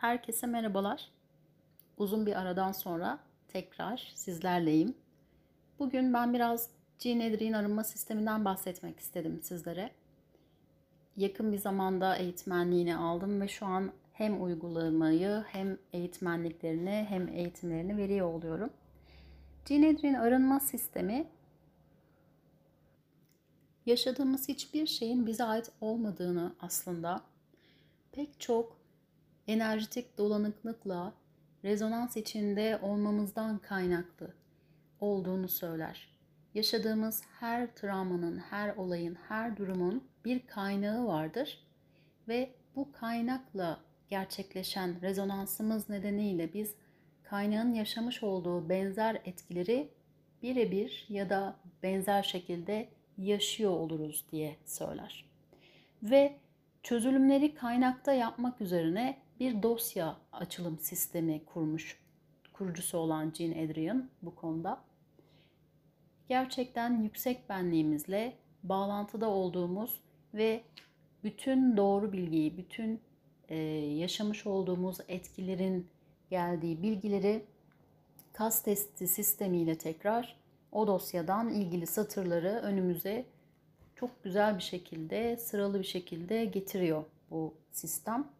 Herkese merhabalar. Uzun bir aradan sonra tekrar sizlerleyim. Bugün ben biraz Gene Edry'in arınma sisteminden bahsetmek istedim sizlere. Yakın bir zamanda eğitmenliğini aldım ve şu an hem uygulamayı hem eğitmenliklerini hem eğitimlerini veriyor oluyorum. Gene Edry'in arınma sistemi yaşadığımız hiçbir şeyin bize ait olmadığını aslında pek çok enerjitik dolanıklıkla rezonans içinde olmamızdan kaynaklı olduğunu söyler. Yaşadığımız her travmanın, her olayın, her durumun bir kaynağı vardır ve bu kaynakla gerçekleşen rezonansımız nedeniyle biz kaynağın yaşamış olduğu benzer etkileri birebir ya da benzer şekilde yaşıyor oluruz diye söyler. Ve çözülümleri kaynakta yapmak üzerine bir dosya açılım sistemi kurmuş. Kurucusu olan Gene Adrian bu konuda. Gerçekten yüksek benliğimizle bağlantıda olduğumuz ve bütün doğru bilgiyi, bütün e, yaşamış olduğumuz etkilerin geldiği bilgileri kas testi sistemiyle tekrar o dosyadan ilgili satırları önümüze çok güzel bir şekilde, sıralı bir şekilde getiriyor bu sistem.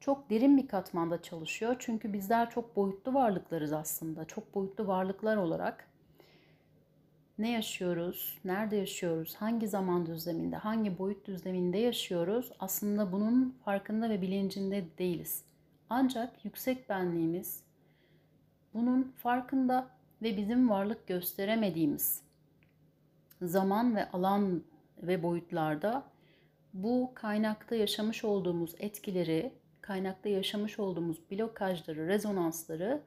Çok derin bir katmanda çalışıyor. Çünkü bizler çok boyutlu varlıklarız aslında. Çok boyutlu varlıklar olarak ne yaşıyoruz, nerede yaşıyoruz, hangi zaman düzleminde, hangi boyut düzleminde yaşıyoruz aslında bunun farkında ve bilincinde değiliz. Ancak yüksek benliğimiz bunun farkında ve bizim varlık gösteremediğimiz zaman ve alan ve boyutlarda bu kaynakta yaşamış olduğumuz etkileri, kaynakta yaşamış olduğumuz blokajları, rezonansları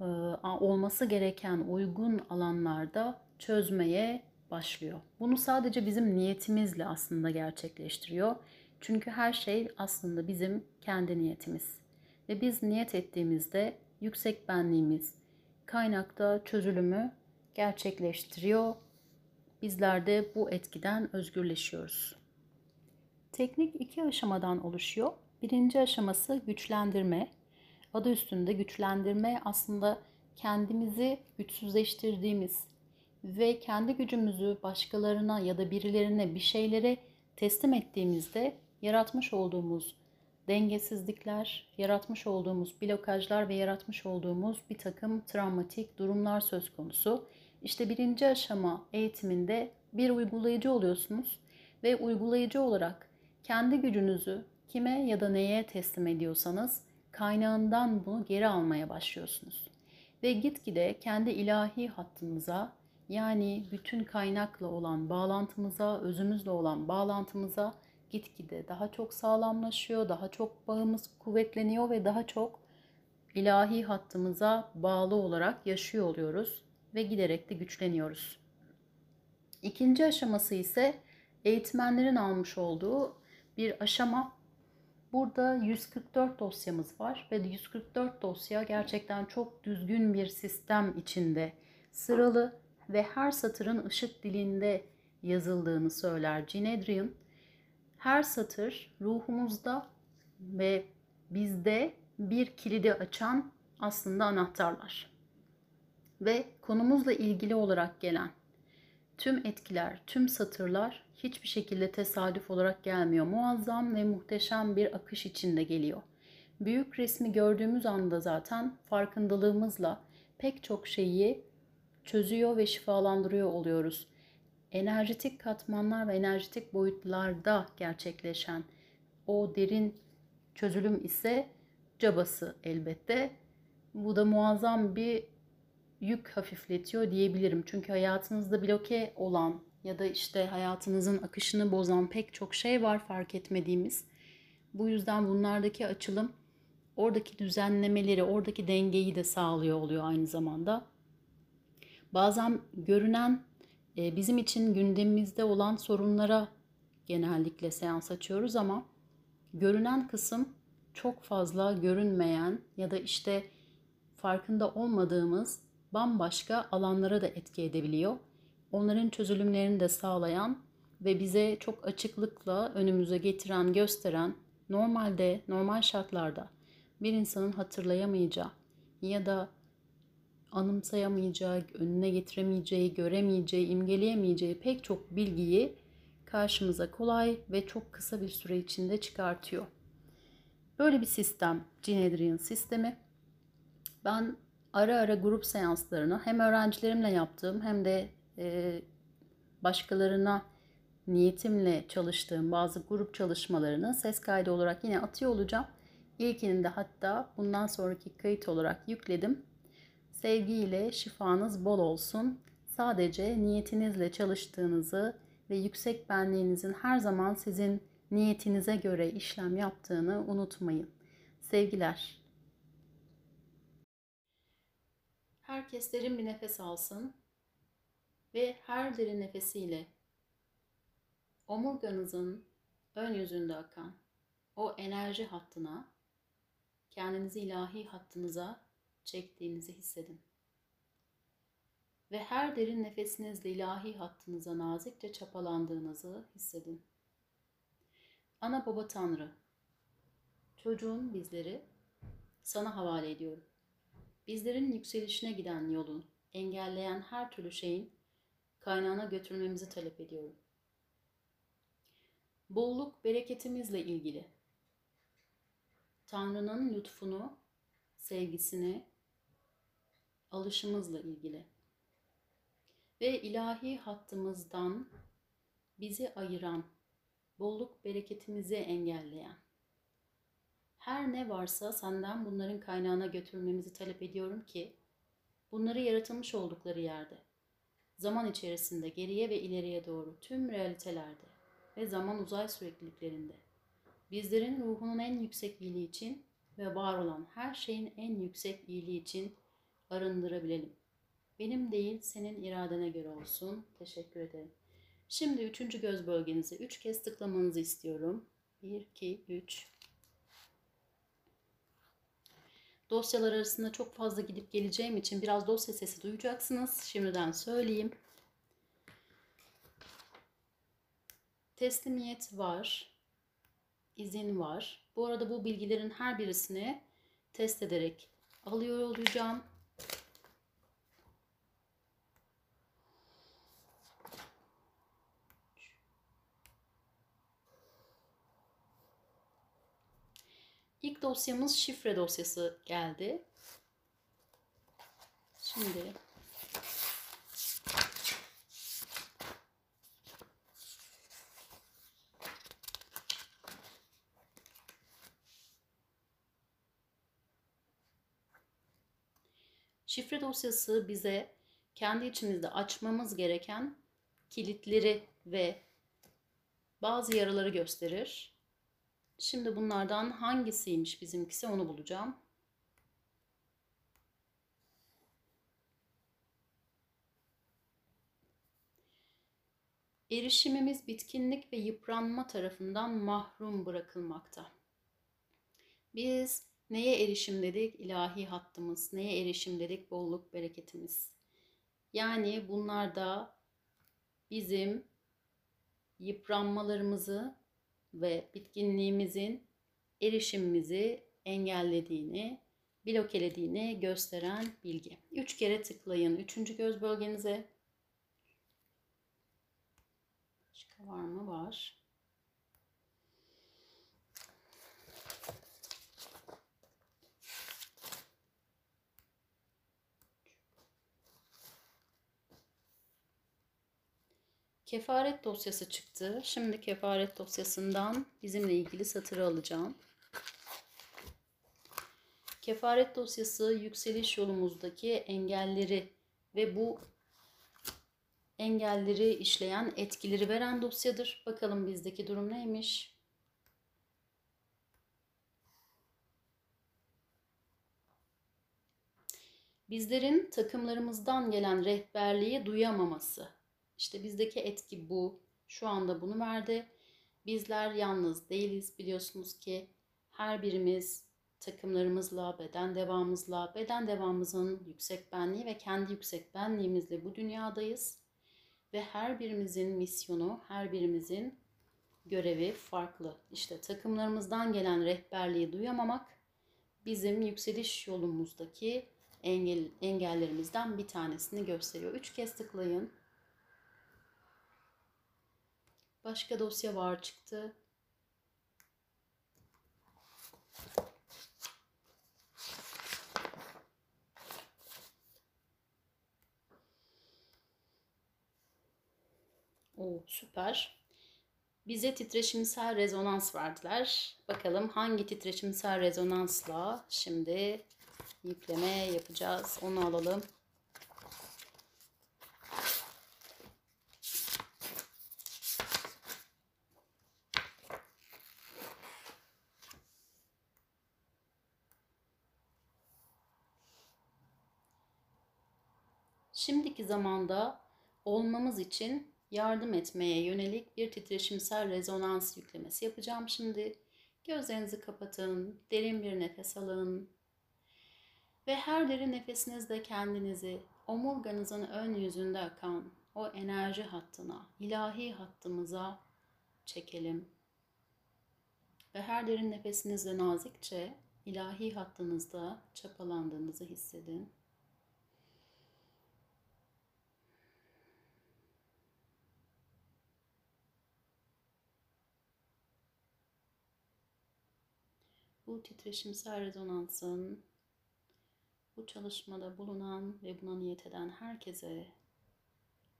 e, olması gereken uygun alanlarda çözmeye başlıyor. Bunu sadece bizim niyetimizle aslında gerçekleştiriyor. Çünkü her şey aslında bizim kendi niyetimiz. Ve biz niyet ettiğimizde yüksek benliğimiz kaynakta çözülümü gerçekleştiriyor. Bizler de bu etkiden özgürleşiyoruz. Teknik iki aşamadan oluşuyor. Birinci aşaması güçlendirme. Adı üstünde güçlendirme aslında kendimizi güçsüzleştirdiğimiz ve kendi gücümüzü başkalarına ya da birilerine bir şeylere teslim ettiğimizde yaratmış olduğumuz dengesizlikler, yaratmış olduğumuz blokajlar ve yaratmış olduğumuz bir takım travmatik durumlar söz konusu. İşte birinci aşama eğitiminde bir uygulayıcı oluyorsunuz ve uygulayıcı olarak kendi gücünüzü kime ya da neye teslim ediyorsanız kaynağından bunu geri almaya başlıyorsunuz. Ve gitgide kendi ilahi hattımıza yani bütün kaynakla olan bağlantımıza, özümüzle olan bağlantımıza gitgide daha çok sağlamlaşıyor, daha çok bağımız kuvvetleniyor ve daha çok ilahi hattımıza bağlı olarak yaşıyor oluyoruz ve giderek de güçleniyoruz. İkinci aşaması ise eğitmenlerin almış olduğu bir aşama. Burada 144 dosyamız var ve 144 dosya gerçekten çok düzgün bir sistem içinde sıralı ve her satırın ışık dilinde yazıldığını söyler Gene Adrian. Her satır ruhumuzda ve bizde bir kilidi açan aslında anahtarlar. Ve konumuzla ilgili olarak gelen tüm etkiler, tüm satırlar hiçbir şekilde tesadüf olarak gelmiyor. Muazzam ve muhteşem bir akış içinde geliyor. Büyük resmi gördüğümüz anda zaten farkındalığımızla pek çok şeyi çözüyor ve şifalandırıyor oluyoruz. Enerjetik katmanlar ve enerjetik boyutlarda gerçekleşen o derin çözülüm ise cabası elbette. Bu da muazzam bir yük hafifletiyor diyebilirim. Çünkü hayatınızda bloke olan ya da işte hayatınızın akışını bozan pek çok şey var fark etmediğimiz. Bu yüzden bunlardaki açılım oradaki düzenlemeleri, oradaki dengeyi de sağlıyor oluyor aynı zamanda. Bazen görünen e, bizim için gündemimizde olan sorunlara genellikle seans açıyoruz ama görünen kısım çok fazla görünmeyen ya da işte farkında olmadığımız bambaşka alanlara da etki edebiliyor. Onların çözülümlerini de sağlayan ve bize çok açıklıkla önümüze getiren, gösteren normalde, normal şartlarda bir insanın hatırlayamayacağı ya da anımsayamayacağı, önüne getiremeyeceği, göremeyeceği, imgeleyemeyeceği pek çok bilgiyi karşımıza kolay ve çok kısa bir süre içinde çıkartıyor. Böyle bir sistem Gene Adrian sistemi. Ben ara ara grup seanslarını hem öğrencilerimle yaptığım hem de başkalarına niyetimle çalıştığım bazı grup çalışmalarını ses kaydı olarak yine atıyor olacağım. İlkini de hatta bundan sonraki kayıt olarak yükledim. Sevgiyle şifanız bol olsun. Sadece niyetinizle çalıştığınızı ve yüksek benliğinizin her zaman sizin niyetinize göre işlem yaptığını unutmayın. Sevgiler. Herkes derin bir nefes alsın ve her derin nefesiyle omurganızın ön yüzünde akan o enerji hattına kendinizi ilahi hattınıza çektiğinizi hissedin. Ve her derin nefesinizle ilahi hattınıza nazikçe çapalandığınızı hissedin. Ana baba Tanrı, çocuğun bizleri sana havale ediyorum. Bizlerin yükselişine giden yolu engelleyen her türlü şeyin kaynağına götürmemizi talep ediyorum. Bolluk bereketimizle ilgili. Tanrı'nın lütfunu, sevgisini alışımızla ilgili. Ve ilahi hattımızdan bizi ayıran, bolluk bereketimizi engelleyen. Her ne varsa senden bunların kaynağına götürmemizi talep ediyorum ki bunları yaratılmış oldukları yerde, zaman içerisinde geriye ve ileriye doğru tüm realitelerde ve zaman uzay sürekliliklerinde bizlerin ruhunun en yüksek iyiliği için ve var olan her şeyin en yüksek iyiliği için arındırabilelim. Benim değil senin iradene göre olsun. Teşekkür ederim. Şimdi üçüncü göz bölgenizi üç kez tıklamanızı istiyorum. 1, 2, 3. Dosyalar arasında çok fazla gidip geleceğim için biraz dosya sesi duyacaksınız. Şimdiden söyleyeyim. Teslimiyet var. izin var. Bu arada bu bilgilerin her birisini test ederek alıyor olacağım. İlk dosyamız şifre dosyası geldi. Şimdi Şifre dosyası bize kendi içimizde açmamız gereken kilitleri ve bazı yaraları gösterir. Şimdi bunlardan hangisiymiş bizimkisi onu bulacağım. Erişimimiz bitkinlik ve yıpranma tarafından mahrum bırakılmakta. Biz neye erişim dedik? İlahi hattımız. Neye erişim dedik? Bolluk, bereketimiz. Yani bunlar da bizim yıpranmalarımızı ve bitkinliğimizin erişimimizi engellediğini, blokelediğini gösteren bilgi. Üç kere tıklayın. Üçüncü göz bölgenize. Başka var mı? Var. Kefaret dosyası çıktı. Şimdi kefaret dosyasından bizimle ilgili satırı alacağım. Kefaret dosyası yükseliş yolumuzdaki engelleri ve bu engelleri işleyen, etkileri veren dosyadır. Bakalım bizdeki durum neymiş? Bizlerin takımlarımızdan gelen rehberliği duyamaması işte bizdeki etki bu. Şu anda bunu verdi. Bizler yalnız değiliz biliyorsunuz ki her birimiz takımlarımızla, beden devamımızla, beden devamımızın yüksek benliği ve kendi yüksek benliğimizle bu dünyadayız. Ve her birimizin misyonu, her birimizin görevi farklı. İşte takımlarımızdan gelen rehberliği duyamamak bizim yükseliş yolumuzdaki engel, engellerimizden bir tanesini gösteriyor. Üç kez tıklayın. Başka dosya var çıktı. O süper. Bize titreşimsel rezonans verdiler. Bakalım hangi titreşimsel rezonansla şimdi yükleme yapacağız. Onu alalım. Şimdiki zamanda olmamız için yardım etmeye yönelik bir titreşimsel rezonans yüklemesi yapacağım şimdi. Gözlerinizi kapatın, derin bir nefes alın. Ve her derin nefesinizde kendinizi omurganızın ön yüzünde akan o enerji hattına, ilahi hattımıza çekelim. Ve her derin nefesinizle nazikçe ilahi hattınızda çapalandığınızı hissedin. Bu titreşimsel rezonansın bu çalışmada bulunan ve buna niyet eden herkese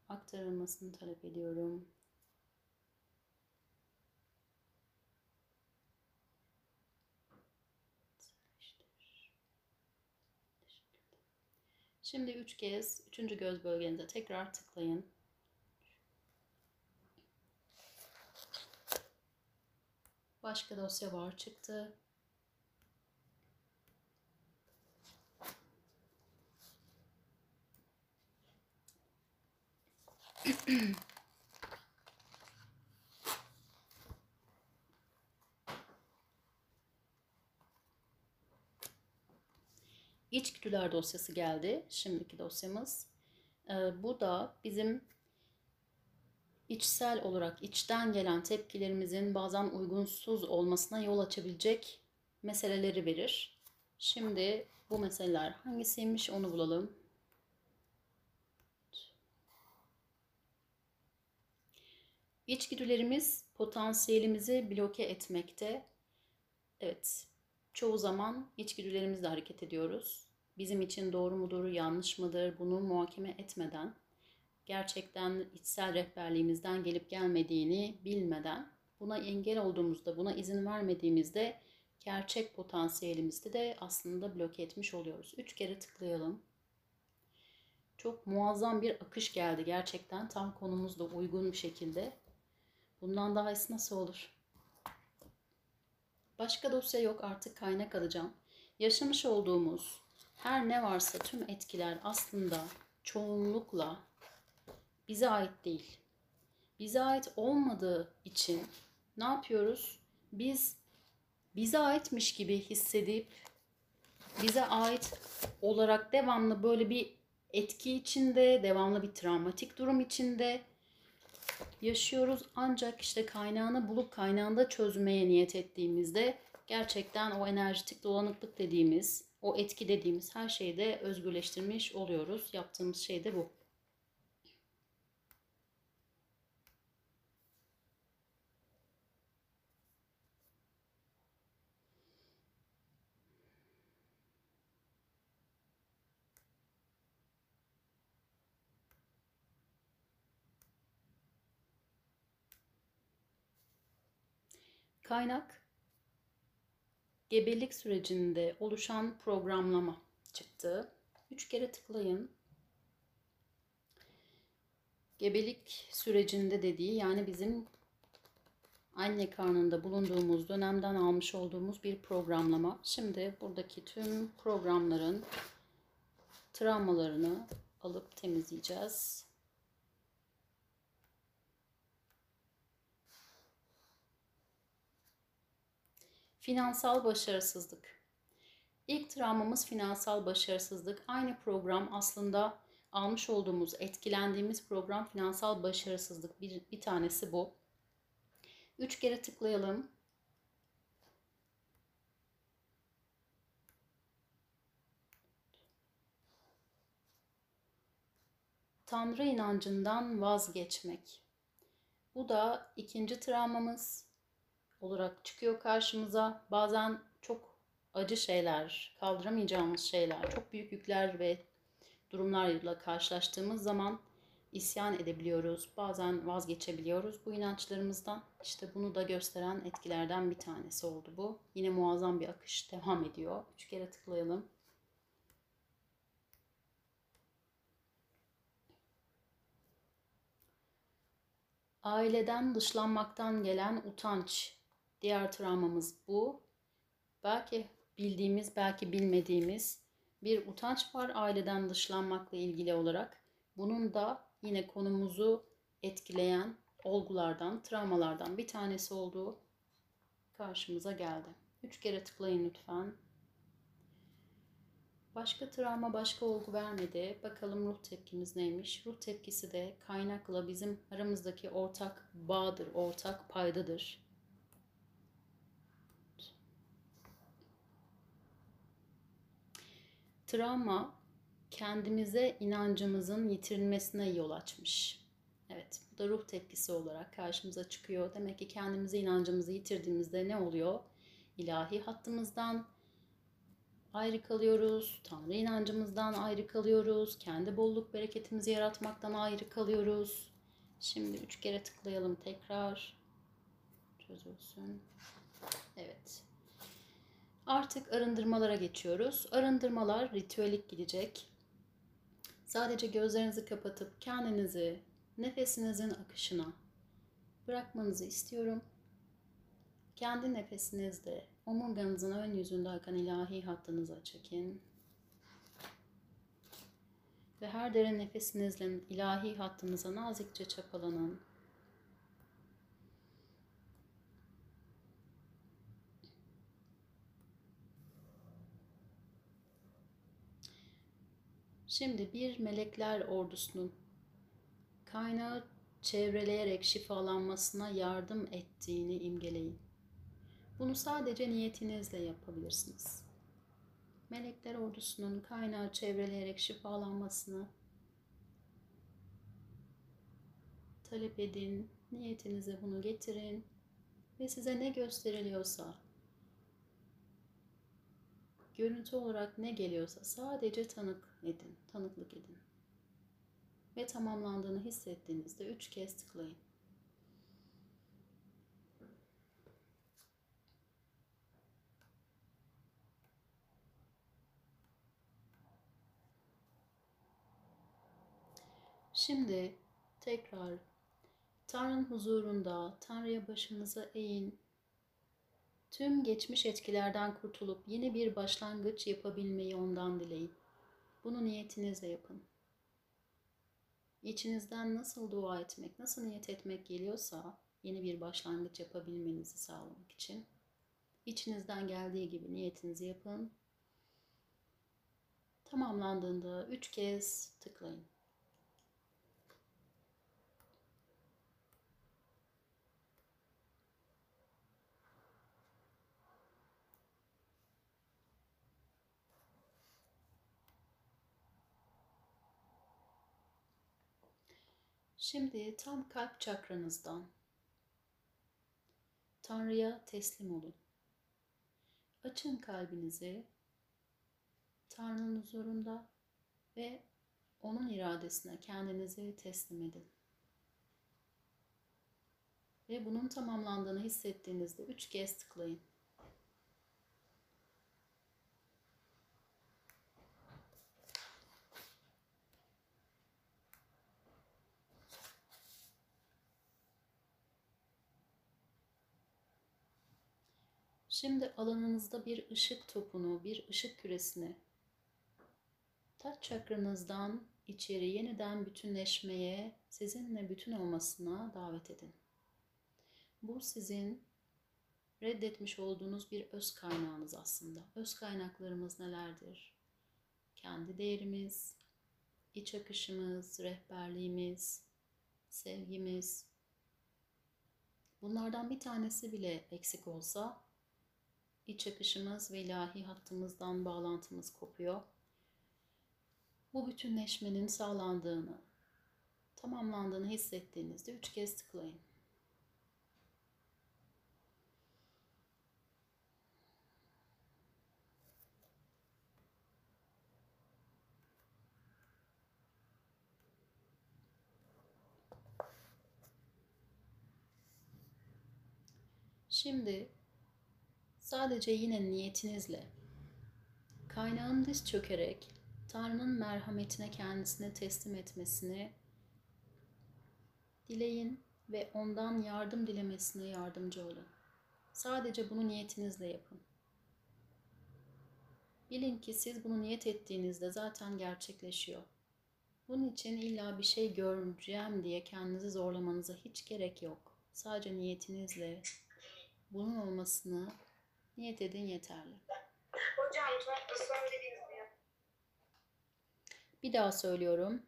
aktarılmasını talep ediyorum. Şimdi üç kez üçüncü göz bölgenize tekrar tıklayın. Başka dosya var çıktı. İçgüdüler dosyası geldi. Şimdiki dosyamız. Ee, bu da bizim içsel olarak içten gelen tepkilerimizin bazen uygunsuz olmasına yol açabilecek meseleleri verir. Şimdi bu meseleler hangisiymiş onu bulalım. İçgüdülerimiz potansiyelimizi bloke etmekte. Evet, çoğu zaman içgüdülerimizle hareket ediyoruz. Bizim için doğru mudur, yanlış mıdır bunu muhakeme etmeden, gerçekten içsel rehberliğimizden gelip gelmediğini bilmeden, buna engel olduğumuzda, buna izin vermediğimizde gerçek potansiyelimizi de aslında bloke etmiş oluyoruz. Üç kere tıklayalım. Çok muazzam bir akış geldi gerçekten tam konumuzla uygun bir şekilde. Bundan daha iyisi nasıl olur? Başka dosya yok artık kaynak alacağım. Yaşamış olduğumuz her ne varsa tüm etkiler aslında çoğunlukla bize ait değil. Bize ait olmadığı için ne yapıyoruz? Biz bize aitmiş gibi hissedip bize ait olarak devamlı böyle bir etki içinde, devamlı bir travmatik durum içinde yaşıyoruz. Ancak işte kaynağını bulup kaynağında çözmeye niyet ettiğimizde gerçekten o enerjitik dolanıklık dediğimiz, o etki dediğimiz her şeyi de özgürleştirmiş oluyoruz. Yaptığımız şey de bu. Kaynak gebelik sürecinde oluşan programlama çıktı. Üç kere tıklayın. Gebelik sürecinde dediği yani bizim anne karnında bulunduğumuz dönemden almış olduğumuz bir programlama. Şimdi buradaki tüm programların travmalarını alıp temizleyeceğiz. Finansal başarısızlık. İlk travmamız finansal başarısızlık. Aynı program aslında almış olduğumuz, etkilendiğimiz program finansal başarısızlık. Bir, bir tanesi bu. Üç kere tıklayalım. Tanrı inancından vazgeçmek. Bu da ikinci travmamız olarak çıkıyor karşımıza. Bazen çok acı şeyler, kaldıramayacağımız şeyler, çok büyük yükler ve durumlarla karşılaştığımız zaman isyan edebiliyoruz. Bazen vazgeçebiliyoruz bu inançlarımızdan. İşte bunu da gösteren etkilerden bir tanesi oldu bu. Yine muazzam bir akış devam ediyor. Üç kere tıklayalım. Aileden dışlanmaktan gelen utanç. Diğer travmamız bu. Belki bildiğimiz, belki bilmediğimiz bir utanç var aileden dışlanmakla ilgili olarak. Bunun da yine konumuzu etkileyen olgulardan, travmalardan bir tanesi olduğu karşımıza geldi. Üç kere tıklayın lütfen. Başka travma, başka olgu vermedi. Bakalım ruh tepkimiz neymiş? Ruh tepkisi de kaynakla bizim aramızdaki ortak bağdır, ortak paydadır. Travma kendimize inancımızın yitirilmesine yol açmış. Evet, bu da ruh tepkisi olarak karşımıza çıkıyor. Demek ki kendimize inancımızı yitirdiğimizde ne oluyor? İlahi hattımızdan ayrı kalıyoruz. Tanrı inancımızdan ayrı kalıyoruz. Kendi bolluk bereketimizi yaratmaktan ayrı kalıyoruz. Şimdi üç kere tıklayalım tekrar. Çözülsün. Evet. Artık arındırmalara geçiyoruz. Arındırmalar ritüelik gidecek. Sadece gözlerinizi kapatıp kendinizi nefesinizin akışına bırakmanızı istiyorum. Kendi nefesinizde omurganızın ön yüzünde akan ilahi hattınıza çekin. Ve her derin nefesinizle ilahi hattınıza nazikçe çapalanın. Şimdi bir melekler ordusunun kaynağı çevreleyerek şifalanmasına yardım ettiğini imgeleyin. Bunu sadece niyetinizle yapabilirsiniz. Melekler ordusunun kaynağı çevreleyerek şifalanmasını talep edin. Niyetinize bunu getirin ve size ne gösteriliyorsa görüntü olarak ne geliyorsa sadece tanık edin, tanıklık edin. Ve tamamlandığını hissettiğinizde üç kez tıklayın. Şimdi tekrar Tanrı'nın huzurunda Tanrı'ya başınızı eğin. Tüm geçmiş etkilerden kurtulup yeni bir başlangıç yapabilmeyi ondan dileyin. Bunu niyetinizle yapın. İçinizden nasıl dua etmek, nasıl niyet etmek geliyorsa yeni bir başlangıç yapabilmenizi sağlamak için içinizden geldiği gibi niyetinizi yapın. Tamamlandığında üç kez tıklayın. Şimdi tam kalp çakranızdan Tanrı'ya teslim olun. Açın kalbinizi Tanrı'nın huzurunda ve onun iradesine kendinizi teslim edin. Ve bunun tamamlandığını hissettiğinizde üç kez tıklayın. Şimdi alanınızda bir ışık topunu, bir ışık küresini taç çakranızdan içeri yeniden bütünleşmeye, sizinle bütün olmasına davet edin. Bu sizin reddetmiş olduğunuz bir öz kaynağınız aslında. Öz kaynaklarımız nelerdir? Kendi değerimiz, iç akışımız, rehberliğimiz, sevgimiz. Bunlardan bir tanesi bile eksik olsa iç akışımız ve ilahi hattımızdan bağlantımız kopuyor. Bu bütünleşmenin sağlandığını Tamamlandığını hissettiğinizde üç kez tıklayın. Şimdi sadece yine niyetinizle kaynağın diz çökerek Tanrı'nın merhametine kendisine teslim etmesini dileyin ve ondan yardım dilemesine yardımcı olun. Sadece bunu niyetinizle yapın. Bilin ki siz bunu niyet ettiğinizde zaten gerçekleşiyor. Bunun için illa bir şey göreceğim diye kendinizi zorlamanıza hiç gerek yok. Sadece niyetinizle bunun olmasını niyet edin yeterli. Hocam dediğiniz ya. Bir daha söylüyorum.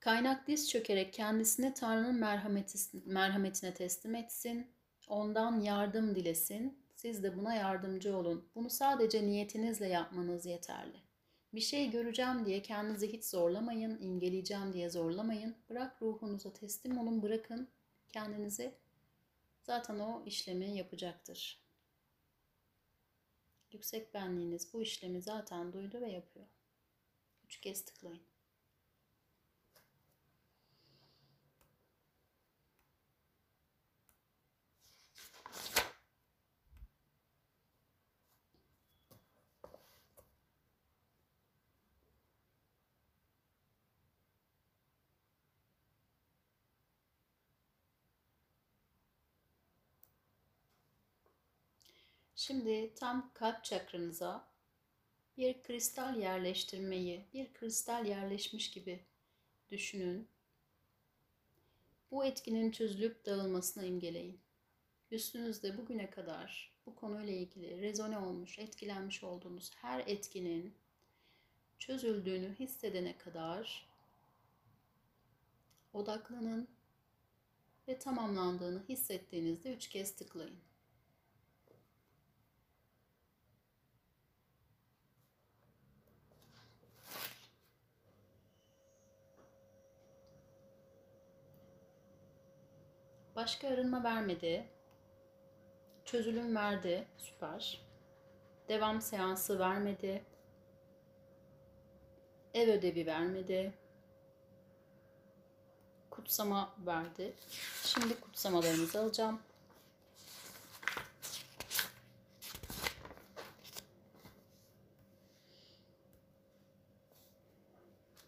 Kaynak diz çökerek kendisini Tanrı'nın merhameti, merhametine teslim etsin. Ondan yardım dilesin. Siz de buna yardımcı olun. Bunu sadece niyetinizle yapmanız yeterli. Bir şey göreceğim diye kendinizi hiç zorlamayın, imgeleyeceğim diye zorlamayın. Bırak ruhunuza teslim olun, bırakın kendinizi. Zaten o işlemi yapacaktır. Yüksek benliğiniz bu işlemi zaten duydu ve yapıyor. Üç kez tıklayın. Şimdi tam kalp çakranıza bir kristal yerleştirmeyi, bir kristal yerleşmiş gibi düşünün. Bu etkinin çözülüp dağılmasına imgeleyin. Üstünüzde bugüne kadar bu konuyla ilgili rezone olmuş, etkilenmiş olduğunuz her etkinin çözüldüğünü hissedene kadar odaklanın ve tamamlandığını hissettiğinizde üç kez tıklayın. Başka arınma vermedi. Çözülüm verdi. Süper. Devam seansı vermedi. Ev ödevi vermedi. Kutsama verdi. Şimdi kutsamalarımızı alacağım.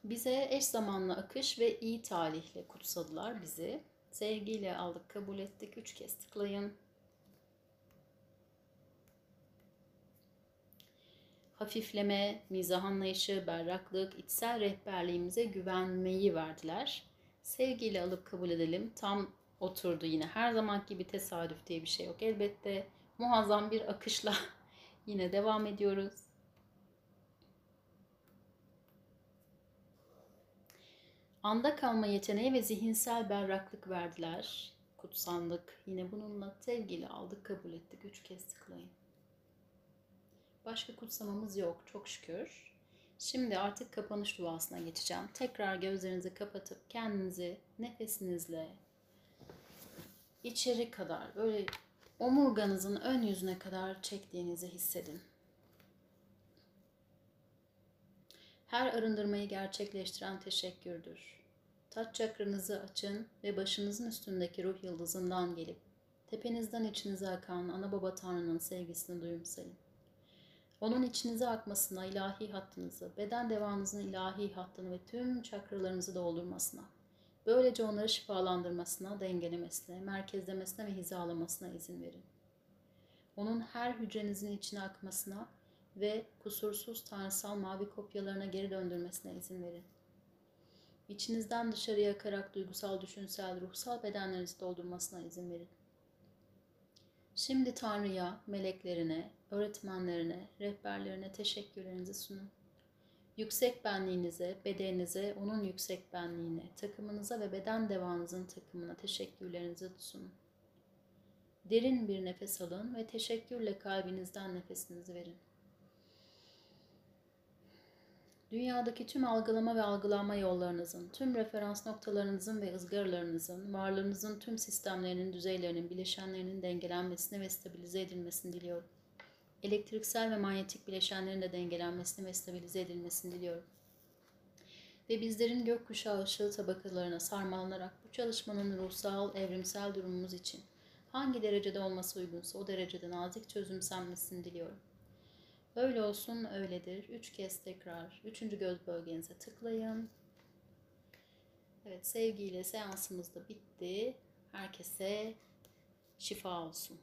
Bize eş zamanlı akış ve iyi talihle kutsadılar bizi. Sevgiyle aldık, kabul ettik. Üç kez tıklayın. Hafifleme, mizah anlayışı, berraklık, içsel rehberliğimize güvenmeyi verdiler. Sevgiyle alıp kabul edelim. Tam oturdu yine. Her zaman gibi tesadüf diye bir şey yok. Elbette muazzam bir akışla yine devam ediyoruz. Anda kalma yeteneği ve zihinsel berraklık verdiler. Kutsandık. Yine bununla sevgiyle aldık, kabul ettik. Üç kez tıklayın. Başka kutsamamız yok çok şükür. Şimdi artık kapanış duasına geçeceğim. Tekrar gözlerinizi kapatıp kendinizi nefesinizle içeri kadar böyle omurganızın ön yüzüne kadar çektiğinizi hissedin. Her arındırmayı gerçekleştiren teşekkürdür. Taç çakranızı açın ve başınızın üstündeki ruh yıldızından gelip tepenizden içinize akan ana baba tanrının sevgisini duyumsayın. Onun içinize akmasına, ilahi hattınızı, beden devanızın ilahi hattını ve tüm çakralarınızı doldurmasına, böylece onları şifalandırmasına, dengelemesine, merkezlemesine ve hizalamasına izin verin. Onun her hücrenizin içine akmasına ve kusursuz tanrısal mavi kopyalarına geri döndürmesine izin verin. İçinizden dışarıya akarak duygusal, düşünsel, ruhsal bedenlerinizi doldurmasına izin verin. Şimdi Tanrı'ya, meleklerine, öğretmenlerine, rehberlerine teşekkürlerinizi sunun. Yüksek benliğinize, bedeninize, onun yüksek benliğine, takımınıza ve beden devanızın takımına teşekkürlerinizi sunun. Derin bir nefes alın ve teşekkürle kalbinizden nefesinizi verin. Dünyadaki tüm algılama ve algılanma yollarınızın, tüm referans noktalarınızın ve ızgaralarınızın, varlığınızın tüm sistemlerinin, düzeylerinin, bileşenlerinin dengelenmesini ve stabilize edilmesini diliyorum. Elektriksel ve manyetik bileşenlerin de dengelenmesini ve stabilize edilmesini diliyorum. Ve bizlerin gökkuşağı ışığı tabakalarına sarmalanarak bu çalışmanın ruhsal, evrimsel durumumuz için hangi derecede olması uygunsa o derecede nazik çözümsenmesini diliyorum. Öyle olsun, öyledir. Üç kez tekrar. Üçüncü göz bölgenize tıklayın. Evet, sevgiyle seansımız da bitti. Herkese şifa olsun.